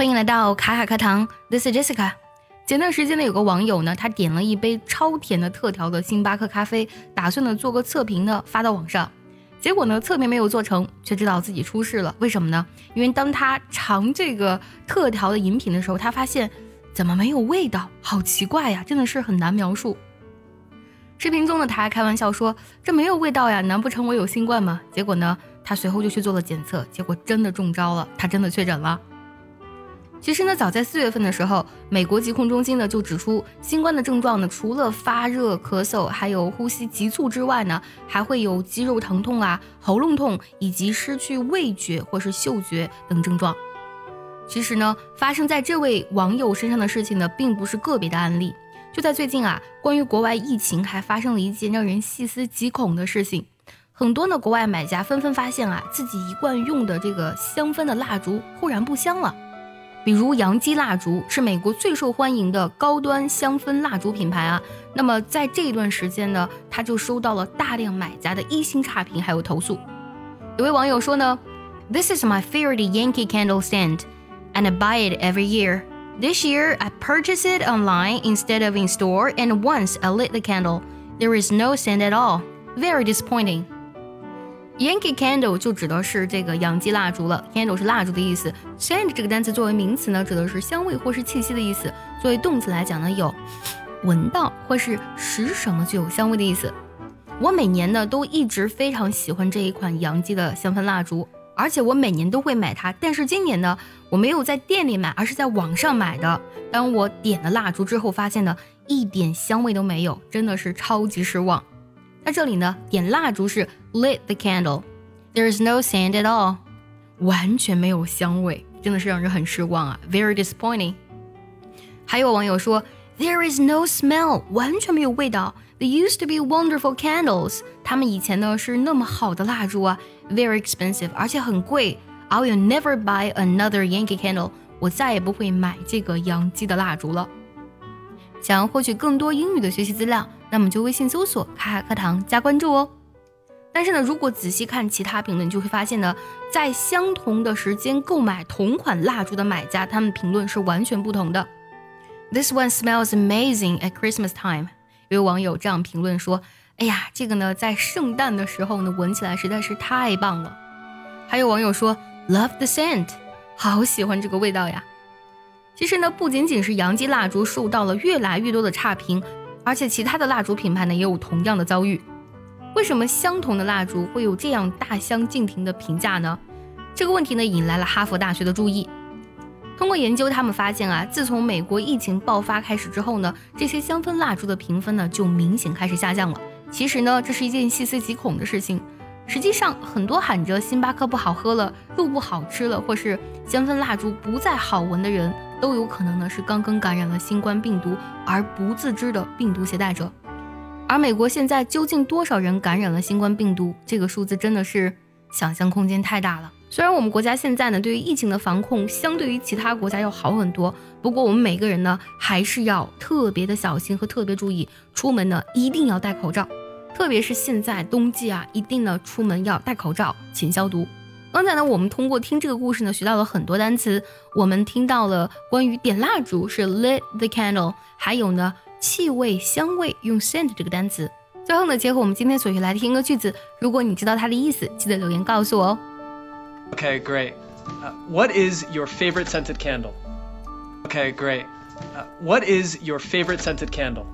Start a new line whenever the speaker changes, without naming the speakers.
欢迎来到卡卡课堂，This is Jessica。前段时间呢，有个网友呢，他点了一杯超甜的特调的星巴克咖啡，打算呢做个测评呢发到网上。结果呢，测评没有做成，却知道自己出事了。为什么呢？因为当他尝这个特调的饮品的时候，他发现怎么没有味道，好奇怪呀，真的是很难描述。视频中呢，他还开玩笑说：“这没有味道呀，难不成我有新冠吗？”结果呢，他随后就去做了检测，结果真的中招了，他真的确诊了。其实呢，早在四月份的时候，美国疾控中心呢就指出，新冠的症状呢，除了发热、咳嗽，还有呼吸急促之外呢，还会有肌肉疼痛啊、喉咙痛，以及失去味觉或是嗅觉等症状。其实呢，发生在这位网友身上的事情呢，并不是个别的案例。就在最近啊，关于国外疫情还发生了一件让人细思极恐的事情，很多呢国外买家纷纷发现啊，自己一贯用的这个香氛的蜡烛忽然不香了。比如洋基蜡烛是美国最受欢迎的高端香氛蜡烛品牌啊，那么在这一段时间呢，他就收到了大量买家的一星差评还有投诉。有位网友说呢，This is my favorite Yankee candle scent, and I buy it every year. This year I purchased it online instead of in store, and once I lit the candle, there is no scent at all. Very disappointing. Yankee Candle 就指的是这个洋基蜡烛了，Candle 是蜡烛的意思。Scent 这个单词作为名词呢，指的是香味或是气息的意思；作为动词来讲呢，有闻到或是使什么具有香味的意思。我每年呢都一直非常喜欢这一款洋基的香氛蜡烛，而且我每年都会买它。但是今年呢，我没有在店里买，而是在网上买的。当我点了蜡烛之后，发现呢一点香味都没有，真的是超级失望。在这里呢，点蜡烛是 lit the candle. There is no sand at all，完全没有香味，真的是让人很失望啊，very disappointing。还有网友说 There is no smell，完全没有味道。They used to be wonderful candles，他们以前呢是那么好的蜡烛啊，very expensive，而且很贵。I will never buy another Yankee candle，我再也不会买这个洋基的蜡烛了。想要获取更多英语的学习资料。那么就微信搜索“卡卡课堂”加关注哦。但是呢，如果仔细看其他评论，你就会发现呢，在相同的时间购买同款蜡烛的买家，他们评论是完全不同的。This one smells amazing at Christmas time。有网友这样评论说：“哎呀，这个呢，在圣诞的时候呢，闻起来实在是太棒了。”还有网友说：“Love the scent，好喜欢这个味道呀。”其实呢，不仅仅是洋基蜡烛受到了越来越多的差评。而且其他的蜡烛品牌呢也有同样的遭遇。为什么相同的蜡烛会有这样大相径庭的评价呢？这个问题呢引来了哈佛大学的注意。通过研究，他们发现啊，自从美国疫情爆发开始之后呢，这些香氛蜡烛的评分呢就明显开始下降了。其实呢，这是一件细思极恐的事情。实际上，很多喊着星巴克不好喝了、路不好吃了，或是香氛蜡烛不再好闻的人。都有可能呢是刚刚感染了新冠病毒而不自知的病毒携带者，而美国现在究竟多少人感染了新冠病毒？这个数字真的是想象空间太大了。虽然我们国家现在呢对于疫情的防控相对于其他国家要好很多，不过我们每个人呢还是要特别的小心和特别注意，出门呢一定要戴口罩，特别是现在冬季啊，一定呢出门要戴口罩，勤消毒。刚才呢，我们通过听这个故事呢，学到了很多单词。我们听到了关于点蜡烛是 lit the candle，还有呢，气味、香味用 scent 这个单词。最后呢，结合我们今天所学来的听个句子，如果你知道它的意思，记得留言告诉我哦。
Okay, great. What is your favorite scented candle? Okay, great. What is your favorite scented candle?